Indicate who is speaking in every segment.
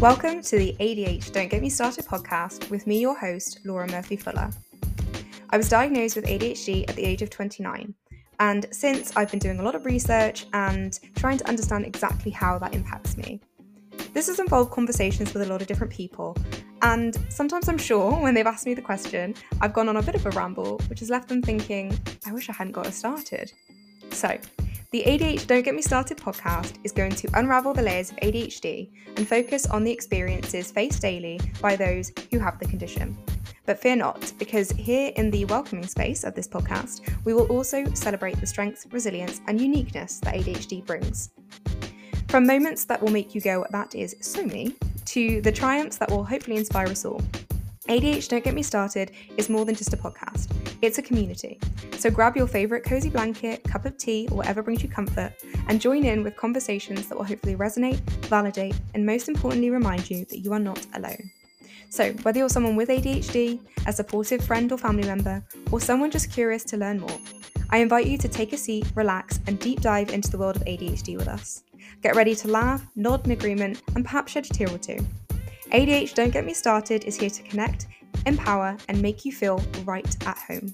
Speaker 1: Welcome to the ADH Don't Get Me Started podcast with me, your host, Laura Murphy Fuller. I was diagnosed with ADHD at the age of 29, and since I've been doing a lot of research and trying to understand exactly how that impacts me. This has involved conversations with a lot of different people, and sometimes I'm sure when they've asked me the question, I've gone on a bit of a ramble, which has left them thinking, I wish I hadn't got us started. So, the ADH Don't Get Me Started podcast is going to unravel the layers of ADHD and focus on the experiences faced daily by those who have the condition. But fear not, because here in the welcoming space of this podcast, we will also celebrate the strengths, resilience, and uniqueness that ADHD brings. From moments that will make you go, that is so me, to the triumphs that will hopefully inspire us all. ADH Don't Get Me Started is more than just a podcast, it's a community. So grab your favourite cozy blanket, cup of tea, or whatever brings you comfort, and join in with conversations that will hopefully resonate, validate, and most importantly, remind you that you are not alone. So, whether you're someone with ADHD, a supportive friend or family member, or someone just curious to learn more, I invite you to take a seat, relax, and deep dive into the world of ADHD with us. Get ready to laugh, nod in agreement, and perhaps shed a tear or two. ADH Don't Get Me Started is here to connect, empower, and make you feel right at home.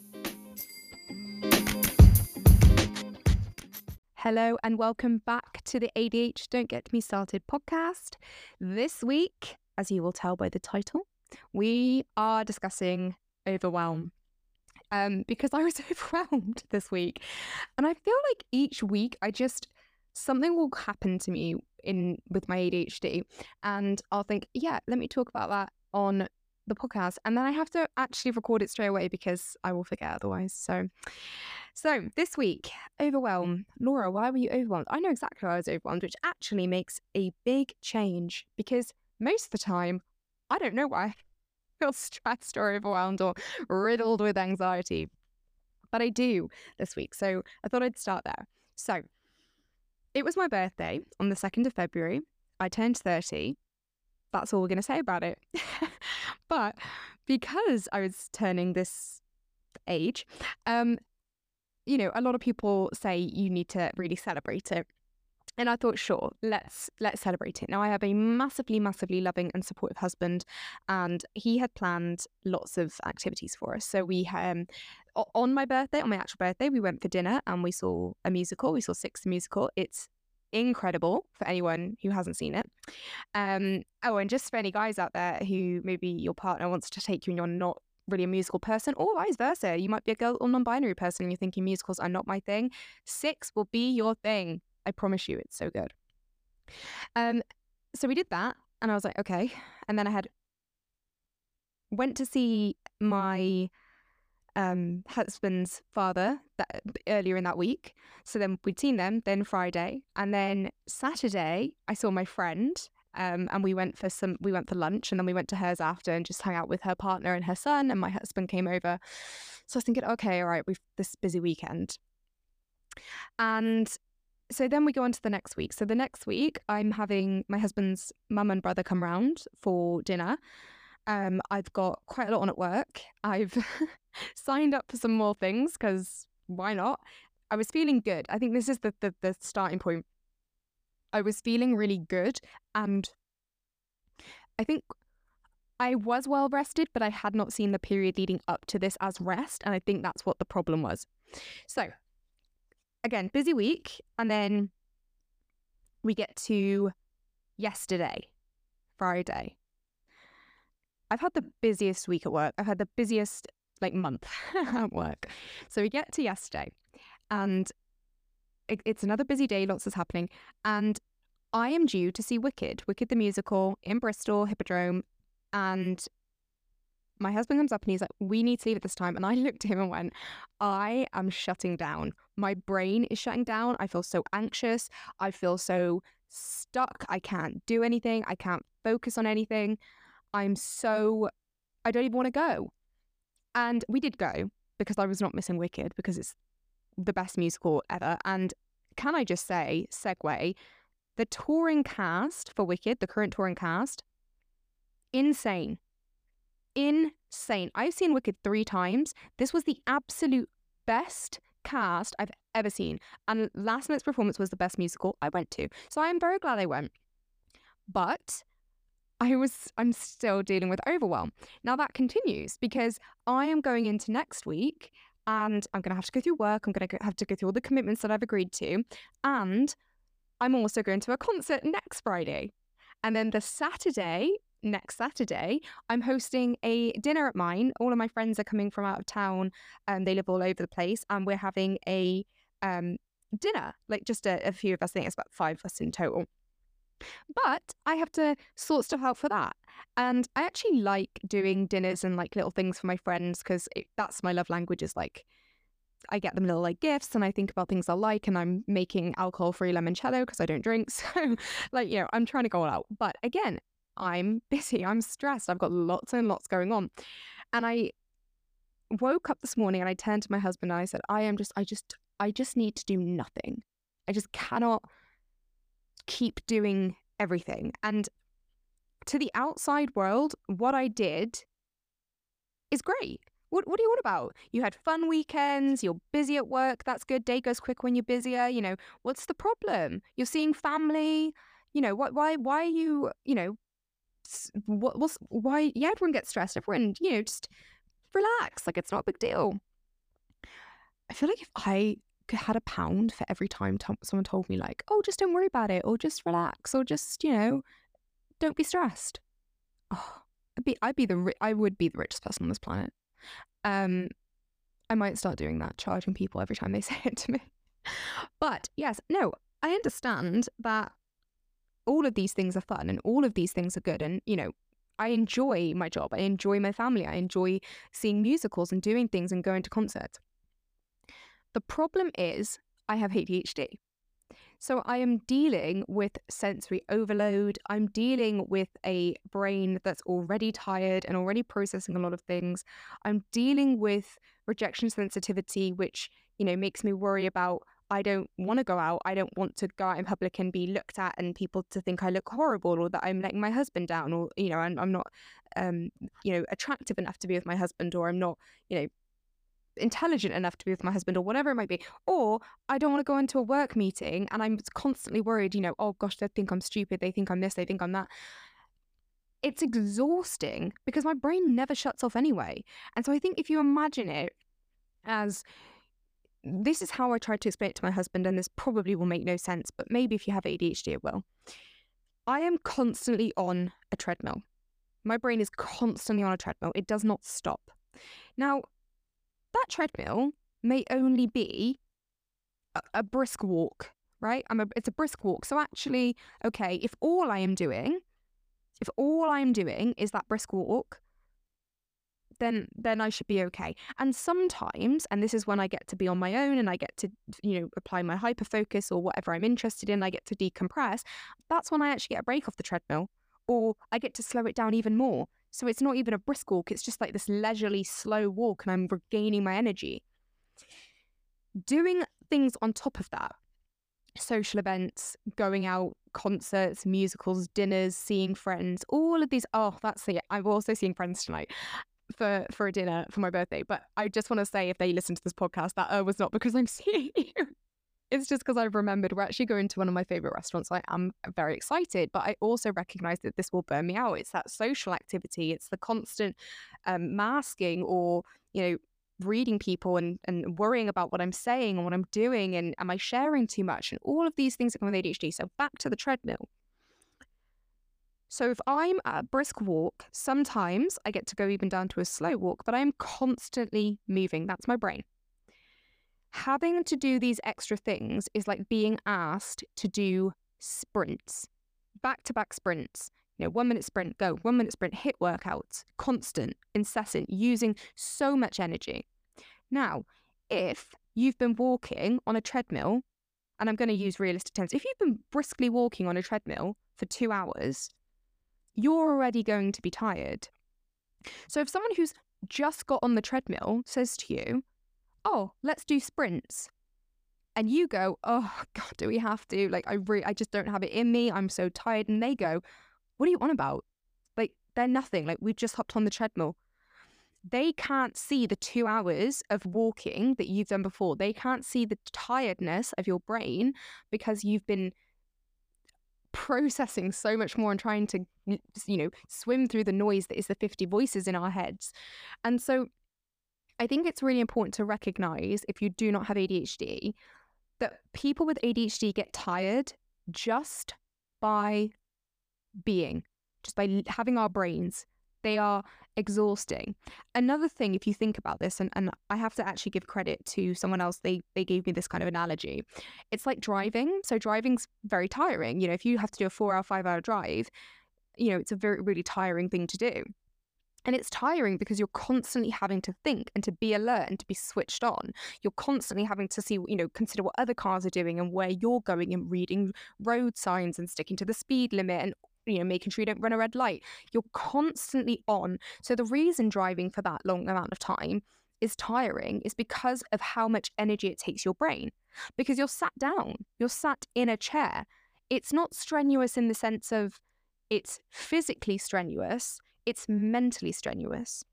Speaker 1: Hello, and welcome back to the ADH Don't Get Me Started podcast. This week, as you will tell by the title, we are discussing overwhelm. Um, because I was overwhelmed this week. And I feel like each week I just something will happen to me in with my ADHD and I'll think, yeah, let me talk about that on the podcast and then I have to actually record it straight away because I will forget otherwise. So so this week, overwhelm. Laura, why were you overwhelmed? I know exactly why I was overwhelmed, which actually makes a big change because most of the time I don't know why I feel stressed or overwhelmed or riddled with anxiety. But I do this week. So I thought I'd start there. So it was my birthday on the 2nd of February. I turned 30. That's all we're going to say about it. but because I was turning this age, um, you know, a lot of people say you need to really celebrate it. And I thought, sure, let's let's celebrate it. Now I have a massively, massively loving and supportive husband, and he had planned lots of activities for us. So we um on my birthday, on my actual birthday, we went for dinner and we saw a musical. We saw Six musical. It's incredible for anyone who hasn't seen it. Um, oh, and just for any guys out there who maybe your partner wants to take you and you're not really a musical person, or vice versa, you might be a girl or non-binary person and you're thinking musicals are not my thing. Six will be your thing. I promise you, it's so good. Um, so we did that, and I was like, okay. And then I had went to see my um, husband's father that earlier in that week. So then we'd seen them. Then Friday, and then Saturday, I saw my friend. Um, and we went for some. We went for lunch, and then we went to hers after, and just hung out with her partner and her son. And my husband came over. So I was thinking, okay, all right, we've this busy weekend. And so then we go on to the next week. So the next week, I'm having my husband's mum and brother come round for dinner. Um, I've got quite a lot on at work. I've signed up for some more things because why not? I was feeling good. I think this is the, the, the starting point. I was feeling really good and I think I was well rested, but I had not seen the period leading up to this as rest. And I think that's what the problem was. So, again, busy week. And then we get to yesterday, Friday. I've had the busiest week at work. I've had the busiest like month at work. So we get to yesterday and it, it's another busy day, lots is happening. And I am due to see Wicked, Wicked the musical in Bristol, Hippodrome. And my husband comes up and he's like, We need to leave at this time. And I looked at him and went, I am shutting down. My brain is shutting down. I feel so anxious. I feel so stuck. I can't do anything. I can't focus on anything. I'm so, I don't even want to go. And we did go because I was not missing Wicked because it's the best musical ever. And can I just say, segue, the touring cast for Wicked, the current touring cast, insane. Insane. I've seen Wicked three times. This was the absolute best cast I've ever seen. And last night's performance was the best musical I went to. So I am very glad I went. But I was I'm still dealing with overwhelm. Now that continues because I am going into next week and I'm going to have to go through work. I'm going to have to go through all the commitments that I've agreed to. And I'm also going to a concert next Friday. And then the Saturday, next Saturday, I'm hosting a dinner at mine. All of my friends are coming from out of town and they live all over the place. And we're having a um, dinner, like just a, a few of us. I think it's about five of us in total. But I have to sort stuff out for that. And I actually like doing dinners and like little things for my friends because that's my love language is like, I get them little like gifts and I think about things I like and I'm making alcohol free limoncello because I don't drink. So, like, you know, I'm trying to go all out. But again, I'm busy, I'm stressed, I've got lots and lots going on. And I woke up this morning and I turned to my husband and I said, I am just, I just, I just need to do nothing. I just cannot keep doing everything. And to the outside world, what I did is great. What, what are you on about? You had fun weekends, you're busy at work, that's good. Day goes quick when you're busier. You know, what's the problem? You're seeing family. You know, what, why, why are you, you know, what, what's, why, yeah, everyone gets stressed. Everyone, you know, just relax. Like it's not a big deal. I feel like if I had a pound for every time t- someone told me like, "Oh, just don't worry about it," or "Just relax," or "Just you know, don't be stressed." Oh, I'd be I'd be the ri- I would be the richest person on this planet. Um, I might start doing that, charging people every time they say it to me. But yes, no, I understand that all of these things are fun and all of these things are good, and you know. I enjoy my job. I enjoy my family. I enjoy seeing musicals and doing things and going to concerts. The problem is, I have ADHD. So I am dealing with sensory overload. I'm dealing with a brain that's already tired and already processing a lot of things. I'm dealing with rejection sensitivity, which, you know, makes me worry about I don't want to go out. I don't want to go out in public and be looked at and people to think I look horrible or that I'm letting my husband down or, you know, I'm, I'm not, um, you know, attractive enough to be with my husband or I'm not, you know, intelligent enough to be with my husband or whatever it might be. Or I don't want to go into a work meeting and I'm constantly worried, you know, oh gosh, they think I'm stupid. They think I'm this, they think I'm that. It's exhausting because my brain never shuts off anyway. And so I think if you imagine it as this is how I tried to explain it to my husband, and this probably will make no sense, but maybe if you have ADHD, it will. I am constantly on a treadmill. My brain is constantly on a treadmill. It does not stop. Now, that treadmill may only be a, a brisk walk, right? I'm a, it's a brisk walk. So actually, okay, if all I am doing, if all I'm doing is that brisk walk, then then I should be okay. And sometimes, and this is when I get to be on my own and I get to, you know, apply my hyper focus or whatever I'm interested in, I get to decompress. That's when I actually get a break off the treadmill, or I get to slow it down even more. So it's not even a brisk walk, it's just like this leisurely, slow walk, and I'm regaining my energy. Doing things on top of that, social events, going out, concerts, musicals, dinners, seeing friends, all of these. Oh, that's it. I'm also seeing friends tonight for for a dinner for my birthday. But I just want to say, if they listen to this podcast, that uh, was not because I'm seeing you. It's just because I've remembered we're actually going to one of my favorite restaurants. I am very excited, but I also recognize that this will burn me out. It's that social activity, it's the constant um, masking or, you know, reading people and, and worrying about what I'm saying and what I'm doing and am I sharing too much and all of these things that come with ADHD. So back to the treadmill. So if I'm at a brisk walk, sometimes I get to go even down to a slow walk, but I am constantly moving. That's my brain having to do these extra things is like being asked to do sprints, back to back sprints. You know, one minute sprint, go, one minute sprint, HIIT workouts, constant, incessant, using so much energy. Now, if you've been walking on a treadmill, and I'm going to use realistic terms, if you've been briskly walking on a treadmill for two hours, you're already going to be tired. So if someone who's just got on the treadmill says to you, oh, let's do sprints. And you go, oh God, do we have to? Like, I really, I just don't have it in me. I'm so tired. And they go, what are you on about? Like, they're nothing. Like, we've just hopped on the treadmill. They can't see the two hours of walking that you've done before. They can't see the tiredness of your brain because you've been processing so much more and trying to, you know, swim through the noise that is the 50 voices in our heads. And so I think it's really important to recognize if you do not have ADHD that people with ADHD get tired just by being, just by having our brains. They are exhausting. Another thing, if you think about this, and, and I have to actually give credit to someone else, they they gave me this kind of analogy. It's like driving. So driving's very tiring. You know, if you have to do a four hour, five hour drive, you know, it's a very really tiring thing to do. And it's tiring because you're constantly having to think and to be alert and to be switched on. You're constantly having to see, you know, consider what other cars are doing and where you're going and reading road signs and sticking to the speed limit and you know, making sure you don't run a red light. You're constantly on. So the reason driving for that long amount of time is tiring is because of how much energy it takes your brain. Because you're sat down, you're sat in a chair. It's not strenuous in the sense of it's physically strenuous, it's mentally strenuous.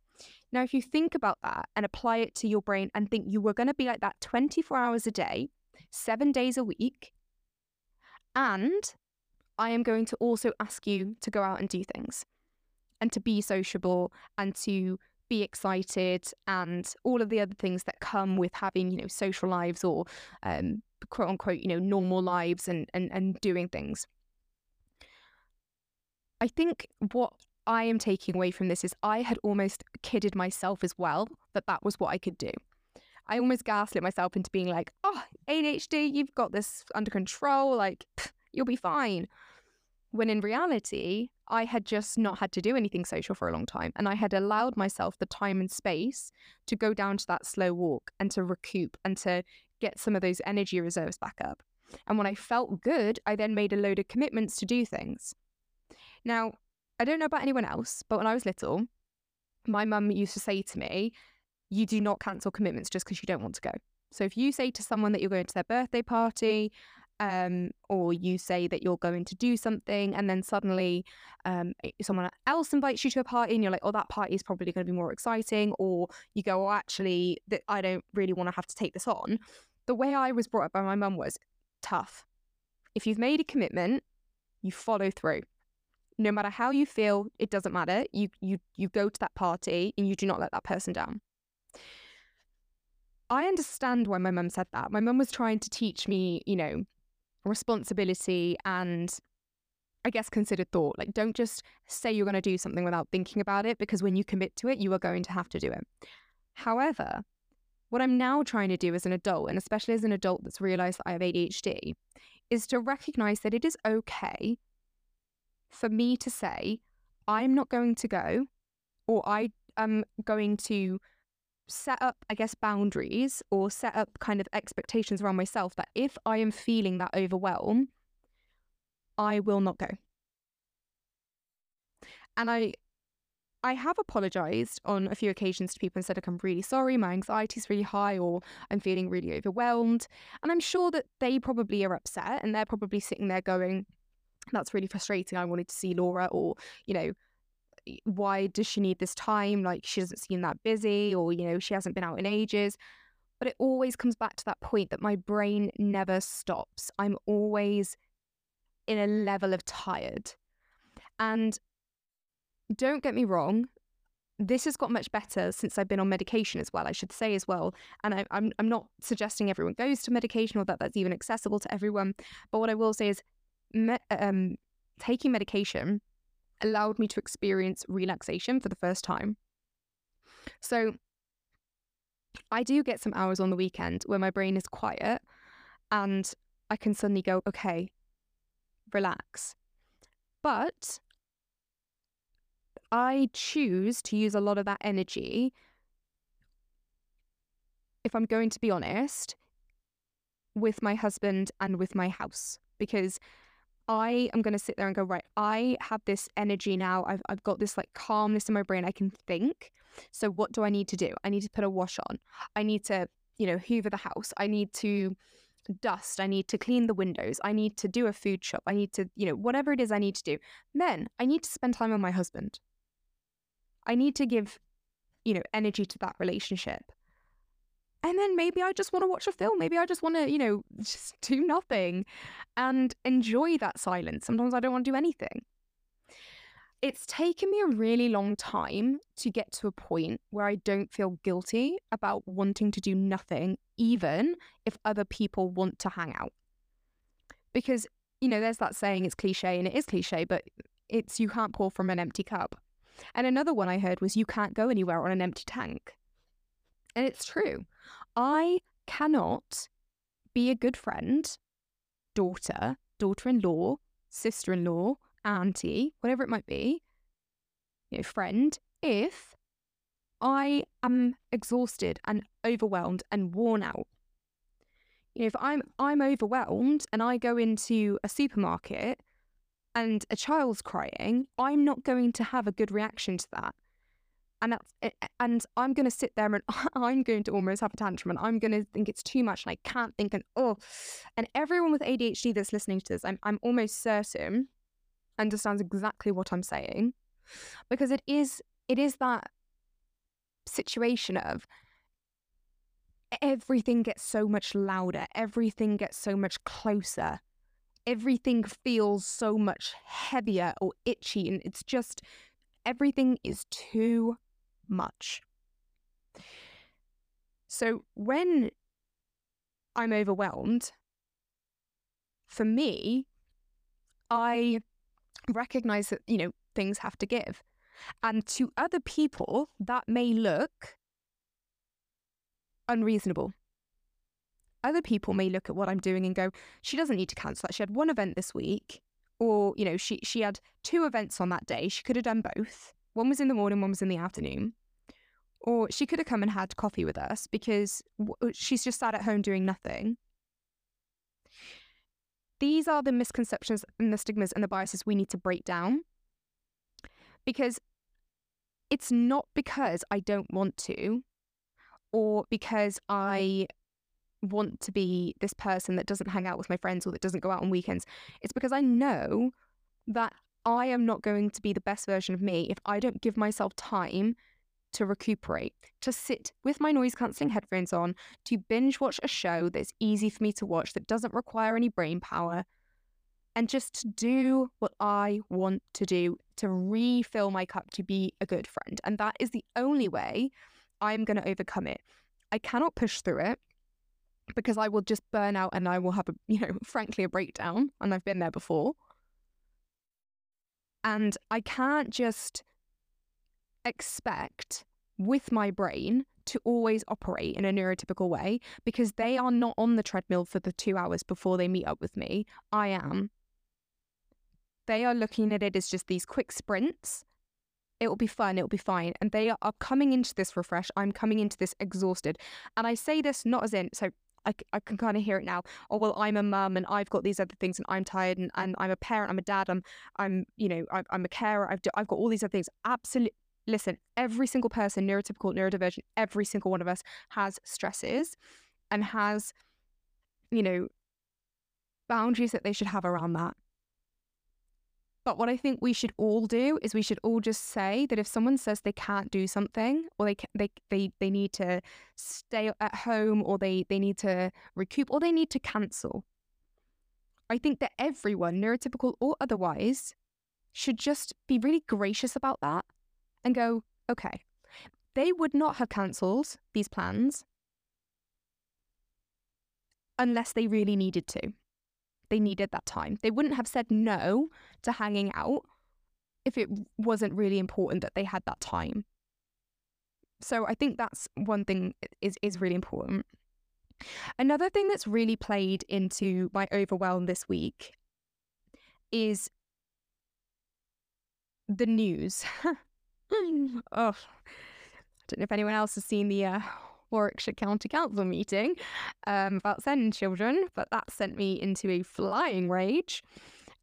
Speaker 1: Now, if you think about that and apply it to your brain and think you were going to be like that 24 hours a day, seven days a week, and I am going to also ask you to go out and do things and to be sociable and to be excited and all of the other things that come with having, you know, social lives or um, quote unquote, you know, normal lives and, and, and doing things. I think what I am taking away from this is I had almost kidded myself as well that that was what I could do. I almost gaslit myself into being like, oh, ADHD, you've got this under control. Like, pff, you'll be fine. When in reality, I had just not had to do anything social for a long time. And I had allowed myself the time and space to go down to that slow walk and to recoup and to get some of those energy reserves back up. And when I felt good, I then made a load of commitments to do things. Now, I don't know about anyone else, but when I was little, my mum used to say to me, You do not cancel commitments just because you don't want to go. So if you say to someone that you're going to their birthday party um, or you say that you're going to do something and then suddenly um, someone else invites you to a party and you're like, oh, that party is probably going to be more exciting, or you go, oh, actually, that I don't really want to have to take this on. The way I was brought up by my mum was tough. If you've made a commitment, you follow through. No matter how you feel, it doesn't matter. You you you go to that party and you do not let that person down. I understand why my mum said that. My mum was trying to teach me, you know, responsibility and I guess considered thought. Like, don't just say you're going to do something without thinking about it because when you commit to it, you are going to have to do it. However, what I'm now trying to do as an adult, and especially as an adult that's realized that I have ADHD, is to recognize that it is okay for me to say, I'm not going to go, or I am going to set up, I guess, boundaries or set up kind of expectations around myself that if I am feeling that overwhelm, I will not go. And I I have apologized on a few occasions to people and said, like, I'm really sorry, my anxiety is really high, or I'm feeling really overwhelmed. And I'm sure that they probably are upset and they're probably sitting there going, That's really frustrating. I wanted to see Laura, or, you know, why does she need this time? Like she doesn't seem that busy, or you know, she hasn't been out in ages. But it always comes back to that point that my brain never stops. I'm always in a level of tired. And don't get me wrong, this has got much better since I've been on medication as well, I should say as well. And I, am I'm, I'm not suggesting everyone goes to medication or that that's even accessible to everyone. But what I will say is me- um, taking medication allowed me to experience relaxation for the first time. So I do get some hours on the weekend where my brain is quiet and I can suddenly go, okay, relax. But I choose to use a lot of that energy, if I'm going to be honest, with my husband and with my house because I am going to sit there and go, right, I have this energy now. I've, I've got this like calmness in my brain. I can think. So, what do I need to do? I need to put a wash on. I need to, you know, hoover the house. I need to dust. I need to clean the windows. I need to do a food shop. I need to, you know, whatever it is I need to do. Then I need to spend time with my husband. I need to give, you know, energy to that relationship. And then maybe I just want to watch a film. Maybe I just want to, you know, just do nothing and enjoy that silence. Sometimes I don't want to do anything. It's taken me a really long time to get to a point where I don't feel guilty about wanting to do nothing, even if other people want to hang out. Because, you know, there's that saying, it's cliche, and it is cliche, but it's you can't pour from an empty cup. And another one I heard was you can't go anywhere on an empty tank. And it's true. I cannot be a good friend, daughter, daughter in law, sister in law, auntie, whatever it might be, you know, friend, if I am exhausted and overwhelmed and worn out. You know, if I'm I'm overwhelmed and I go into a supermarket and a child's crying, I'm not going to have a good reaction to that. And that's eh, eh, and I'm going to sit there and I'm going to almost have a tantrum and I'm going to think it's too much and I can't think and oh. And everyone with ADHD that's listening to this I'm I'm almost certain understands exactly what I'm saying. Because it is it is that situation of everything gets so much louder everything gets so much closer everything feels so much heavier or itchy and it's just everything is too much so when i'm overwhelmed for me i recognize that, you know, things have to give. And to other people, that may look unreasonable. Other people may look at what I'm doing and go, she doesn't need to cancel that. She had one event this week, or, you know, she, she had two events on that day. She could have done both. One was in the morning, one was in the afternoon. Or she could have come and had coffee with us because uh, she's just sat at home doing nothing. These are the misconceptions and the stigmas and the biases we need to break down. Because it's not because I don't want to or because I want to be this person that doesn't hang out with my friends or that doesn't go out on weekends. It's because I know that I am not going to be the best version of me if I don't give myself time to recuperate, to sit with my noise cancelling headphones on, to binge watch a show that's easy for me to watch, that doesn't require any brain power, and just to do what I want to do to refill my cup to be a good friend. And that is the only way I'm going to overcome it. I cannot push through it because I will just burn out and I will have a, you know, frankly, a breakdown. And I've been there before. And I can't just expect with my brain to always operate in a neurotypical way because they are not on the treadmill for the two hours before they meet up with me. I am. They are looking at it as just these quick sprints. It will be fun, it will be fine. And they are coming into this refresh. I'm coming into this exhausted. And I say this not as in, so I, I can kind of hear it now. Oh well, I'm a mum and I've got these other things and I'm tired and, and I'm a parent, I'm a dad, I'm I'm you know I'm, I'm a carer. I've I've got all these other things. Absolutely, listen, every single person, neurotypical, neurodivergent, every single one of us has stresses and has, you know, boundaries that they should have around that. But what I think we should all do is we should all just say that if someone says they can't do something or they they they they need to stay at home or they they need to recoup or they need to cancel. I think that everyone, neurotypical or otherwise, should just be really gracious about that and go, okay, they would not have cancelled these plans unless they really needed to. They needed that time. They wouldn't have said no to hanging out if it wasn't really important that they had that time. So I think that's one thing is is really important. Another thing that's really played into my overwhelm this week is the news. oh, I don't know if anyone else has seen the uh, Warwickshire County Council meeting um, about sending children, but that sent me into a flying rage.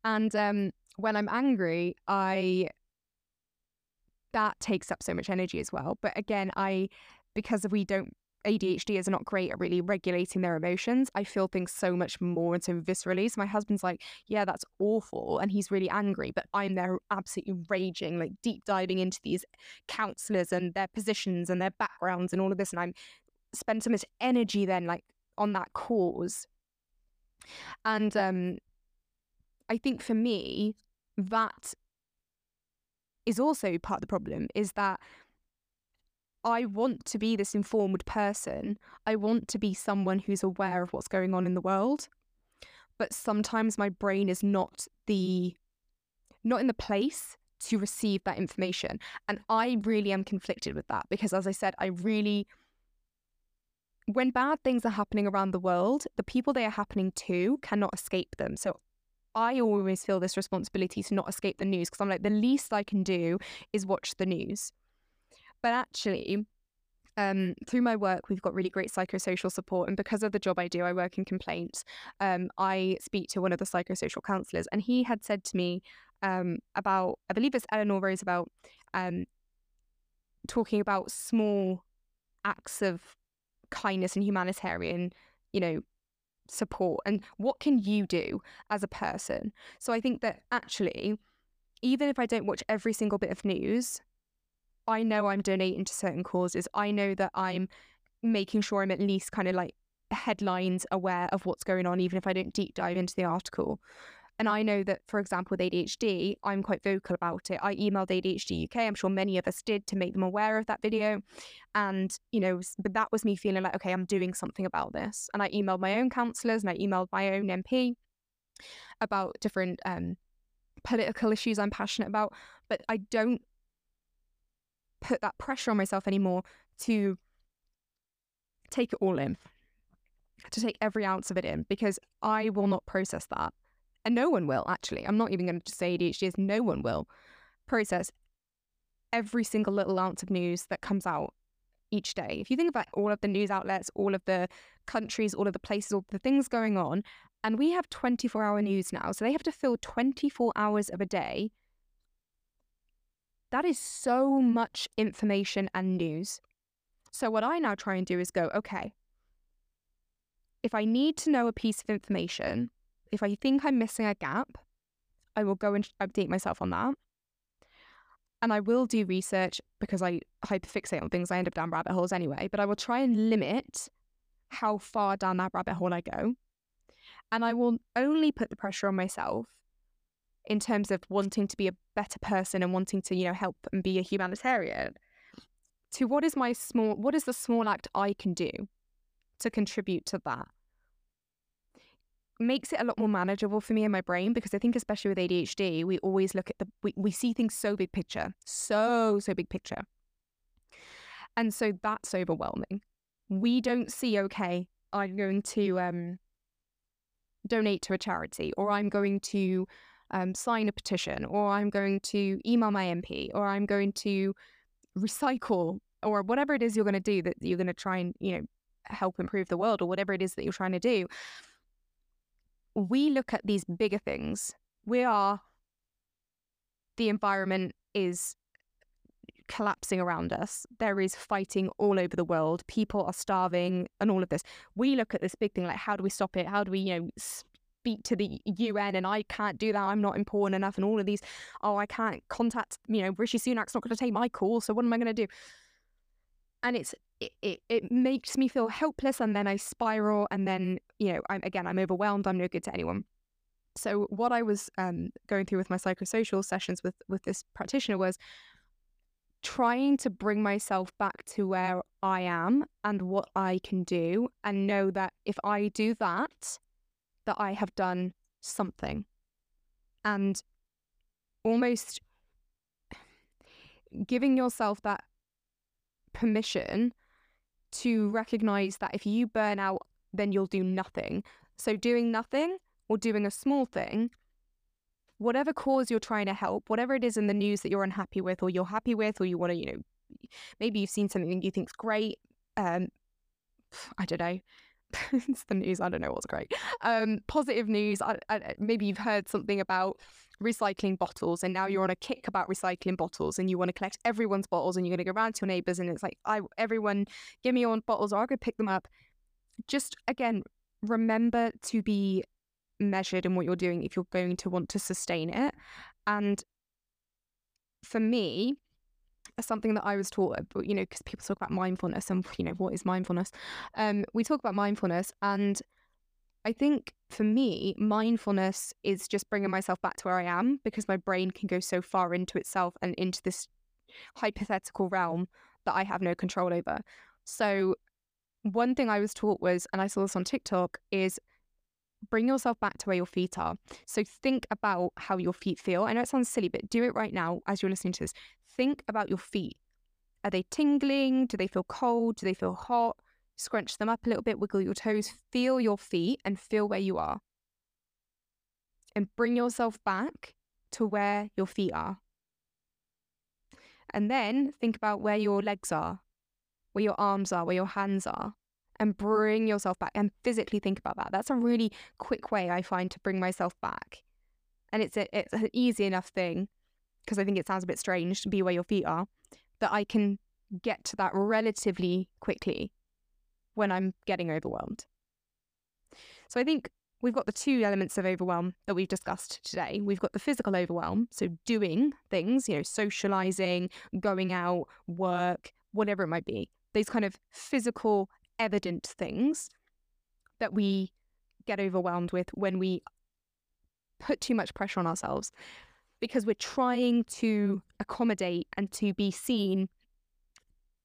Speaker 1: And um, when I'm angry, I that takes up so much energy as well. But again, I because we don't ADHD is not great at really regulating their emotions. I feel things so much more and so viscerally. So my husband's like, yeah, that's awful. And he's really angry, but I'm there absolutely raging, like deep diving into these counselors and their positions and their backgrounds and all of this. And I'm spend so much energy then like on that cause. And um I think for me, that is also part of the problem is that I want to be this informed person. I want to be someone who's aware of what's going on in the world. But sometimes my brain is not the not in the place to receive that information. And I really am conflicted with that because as I said, I really when bad things are happening around the world, the people they are happening to cannot escape them. So I always feel this responsibility to not escape the news because I'm like, the least I can do is watch the news. But actually, um, through my work, we've got really great psychosocial support. And because of the job I do, I work in complaints. Um, I speak to one of the psychosocial counselors, and he had said to me um, about, I believe it's Eleanor Roosevelt, um, talking about small acts of kindness and humanitarian, you know, support and what can you do as a person so i think that actually even if i don't watch every single bit of news i know i'm donating to certain causes i know that i'm making sure i'm at least kind of like headlines aware of what's going on even if i don't deep dive into the article and I know that, for example, with ADHD, I'm quite vocal about it. I emailed ADHD UK, I'm sure many of us did, to make them aware of that video. And, you know, but that was me feeling like, okay, I'm doing something about this. And I emailed my own counsellors and I emailed my own MP about different um, political issues I'm passionate about. But I don't put that pressure on myself anymore to take it all in, to take every ounce of it in, because I will not process that and no one will actually. I'm not even going to say ADHD is no one will process every single little ounce of news that comes out each day. If you think about all of the news outlets, all of the countries, all of the places, all the things going on, and we have 24 hour news now, so they have to fill 24 hours of a day. That is so much information and news. So, what I now try and do is go, okay, if I need to know a piece of information, if I think I'm missing a gap, I will go and update myself on that. And I will do research because I hyperfixate on things. I end up down rabbit holes anyway, but I will try and limit how far down that rabbit hole I go. And I will only put the pressure on myself in terms of wanting to be a better person and wanting to, you know, help and be a humanitarian to what is my small what is the small act I can do to contribute to that makes it a lot more manageable for me in my brain because I think especially with ADHD, we always look at the we, we see things so big picture, so so big picture. And so that's overwhelming. We don't see okay, I'm going to um donate to a charity or I'm going to um, sign a petition or I'm going to email my MP or I'm going to recycle or whatever it is you're going to do that you're going to try and, you know, help improve the world or whatever it is that you're trying to do we look at these bigger things. We are, the environment is collapsing around us. There is fighting all over the world. People are starving and all of this. We look at this big thing like, how do we stop it? How do we, you know, speak to the UN and I can't do that. I'm not important enough. And all of these, oh, I can't contact, you know, Rishi Sunak's not going to take my call. So what am I going to do? And it's it, it, it makes me feel helpless and then I spiral and then, you know, I'm again, I'm overwhelmed. I'm no good to anyone. So what I was um, going through with my psychosocial sessions with with this practitioner was trying to bring myself back to where I am and what I can do and know that if I do that, that I have done something. And almost giving yourself that permission to recognize that if you burn out, then you'll do nothing. So, doing nothing or doing a small thing, whatever cause you're trying to help, whatever it is in the news that you're unhappy with or you're happy with, or you want to, you know, maybe you've seen something you think's great. Um, I don't know. it's the news. I don't know what's great. Um, positive news. I, I, maybe you've heard something about recycling bottles and now you're on a kick about recycling bottles and you want to collect everyone's bottles and you're going to go around to your neighbors and it's like I everyone give me your bottles or I'll go pick them up just again remember to be measured in what you're doing if you're going to want to sustain it and for me something that I was taught, you know, because people talk about mindfulness and, you know, what is mindfulness? Um, we talk about mindfulness. And I think for me, mindfulness is just bringing myself back to where I am because my brain can go so far into itself and into this hypothetical realm that I have no control over. So, one thing I was taught was, and I saw this on TikTok, is bring yourself back to where your feet are. So think about how your feet feel. I know it sounds silly, but do it right now as you're listening to this. Think about your feet. Are they tingling? Do they feel cold? Do they feel hot? Scrunch them up a little bit, wiggle your toes, feel your feet and feel where you are. And bring yourself back to where your feet are. And then think about where your legs are, where your arms are, where your hands are and bring yourself back and physically think about that. That's a really quick way I find to bring myself back. And it's a, it's an easy enough thing because I think it sounds a bit strange to be where your feet are that I can get to that relatively quickly when I'm getting overwhelmed. So I think we've got the two elements of overwhelm that we've discussed today. We've got the physical overwhelm, so doing things, you know, socializing, going out, work, whatever it might be. These kind of physical evident things that we get overwhelmed with when we put too much pressure on ourselves because we're trying to accommodate and to be seen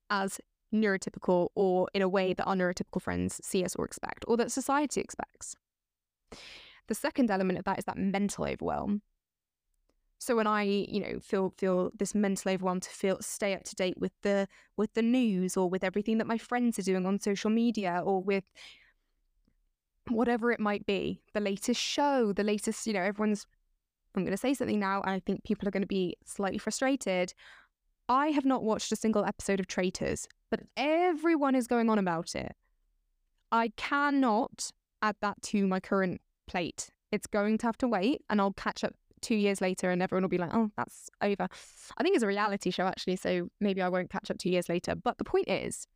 Speaker 1: as neurotypical or in a way that our neurotypical friends see us or expect or that society expects. The second element of that is that mental overwhelm. So when I, you know, feel feel this mental overwhelm to feel stay up to date with the with the news or with everything that my friends are doing on social media or with whatever it might be, the latest show, the latest, you know, everyone's I'm going to say something now and I think people are going to be slightly frustrated. I have not watched a single episode of Traitors, but everyone is going on about it. I cannot add that to my current plate. It's going to have to wait and I'll catch up two years later and everyone will be like, oh, that's over. I think it's a reality show actually, so maybe I won't catch up two years later. But the point is,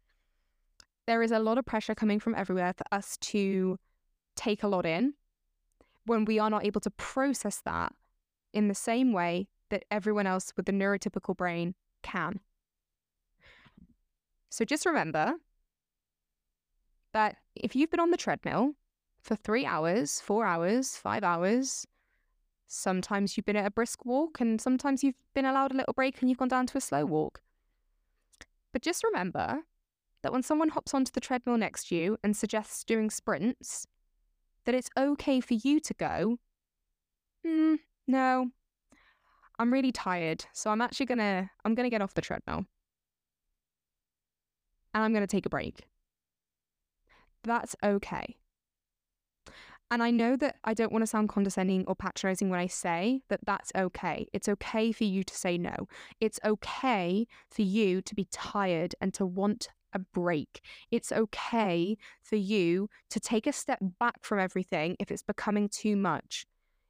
Speaker 1: there is a lot of pressure coming from everywhere for us to take a lot in when we are not able to process that in the same way that everyone else with the neurotypical brain can. So just remember that if you've been on the treadmill for three hours, four hours, five hours, Sometimes you've been at a brisk walk, and sometimes you've been allowed a little break and you've gone down to a slow walk. But just remember that when someone hops onto the treadmill next to you and suggests doing sprints, that it's okay for you to go, hmm, no, I'm really tired, so I'm actually gonna I'm gonna get off the treadmill. And I'm gonna take a break. That's okay. And I know that I don't want to sound condescending or patronizing when I say that that's okay. It's okay for you to say no. It's okay for you to be tired and to want a break. It's okay for you to take a step back from everything if it's becoming too much.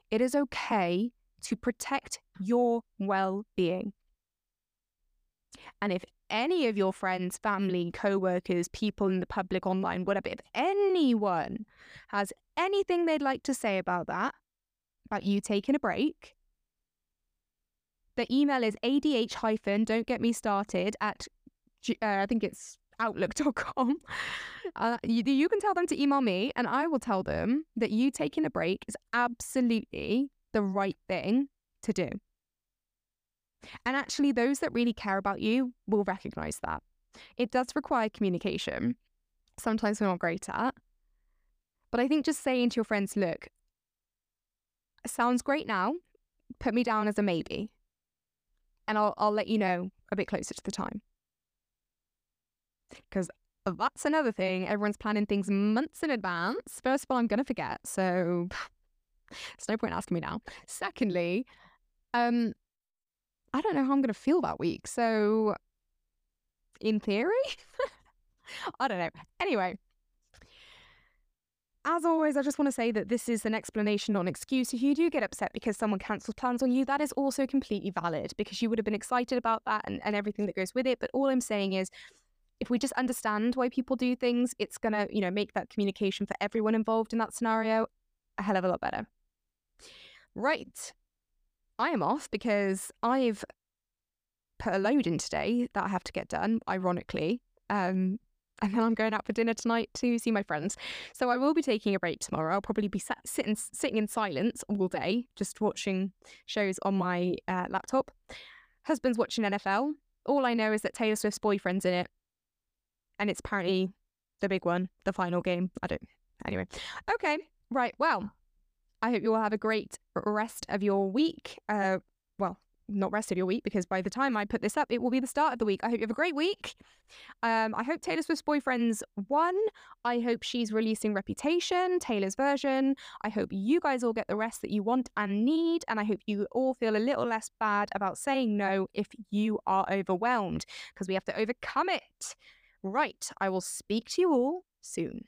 Speaker 1: It is okay to protect your well being. And if any of your friends, family, co workers, people in the public, online, whatever, if anyone has anything they'd like to say about that, about you taking a break, the email is adh hyphen, don't get me started, at, uh, I think it's outlook.com. Uh, you, you can tell them to email me, and I will tell them that you taking a break is absolutely the right thing to do. And actually, those that really care about you will recognize that. It does require communication. Sometimes we're not great at. But I think just saying to your friends, look, sounds great now. Put me down as a maybe. And I'll, I'll let you know a bit closer to the time. Because that's another thing. Everyone's planning things months in advance. First of all, I'm going to forget. So there's no point asking me now. Secondly, um, I don't know how I'm going to feel that week. So, in theory, I don't know. Anyway, as always, I just want to say that this is an explanation, not an excuse. If you do get upset because someone cancels plans on you, that is also completely valid because you would have been excited about that and, and everything that goes with it. But all I'm saying is, if we just understand why people do things, it's going to, you know, make that communication for everyone involved in that scenario a hell of a lot better. Right. I am off because I've put a load in today that I have to get done, ironically. Um, and then I'm going out for dinner tonight to see my friends. So I will be taking a break tomorrow. I'll probably be sat, sitting sitting in silence all day, just watching shows on my uh, laptop. Husband's watching NFL. All I know is that Taylor Swift's boyfriend's in it, and it's apparently the big one, the final game. I don't. Anyway, okay, right. Well, I hope you all have a great rest of your week. Uh, well, not rest of your week because by the time I put this up, it will be the start of the week. I hope you have a great week. Um, I hope Taylor Swift's boyfriend's won. I hope she's releasing Reputation, Taylor's version. I hope you guys all get the rest that you want and need. And I hope you all feel a little less bad about saying no if you are overwhelmed because we have to overcome it. Right. I will speak to you all soon.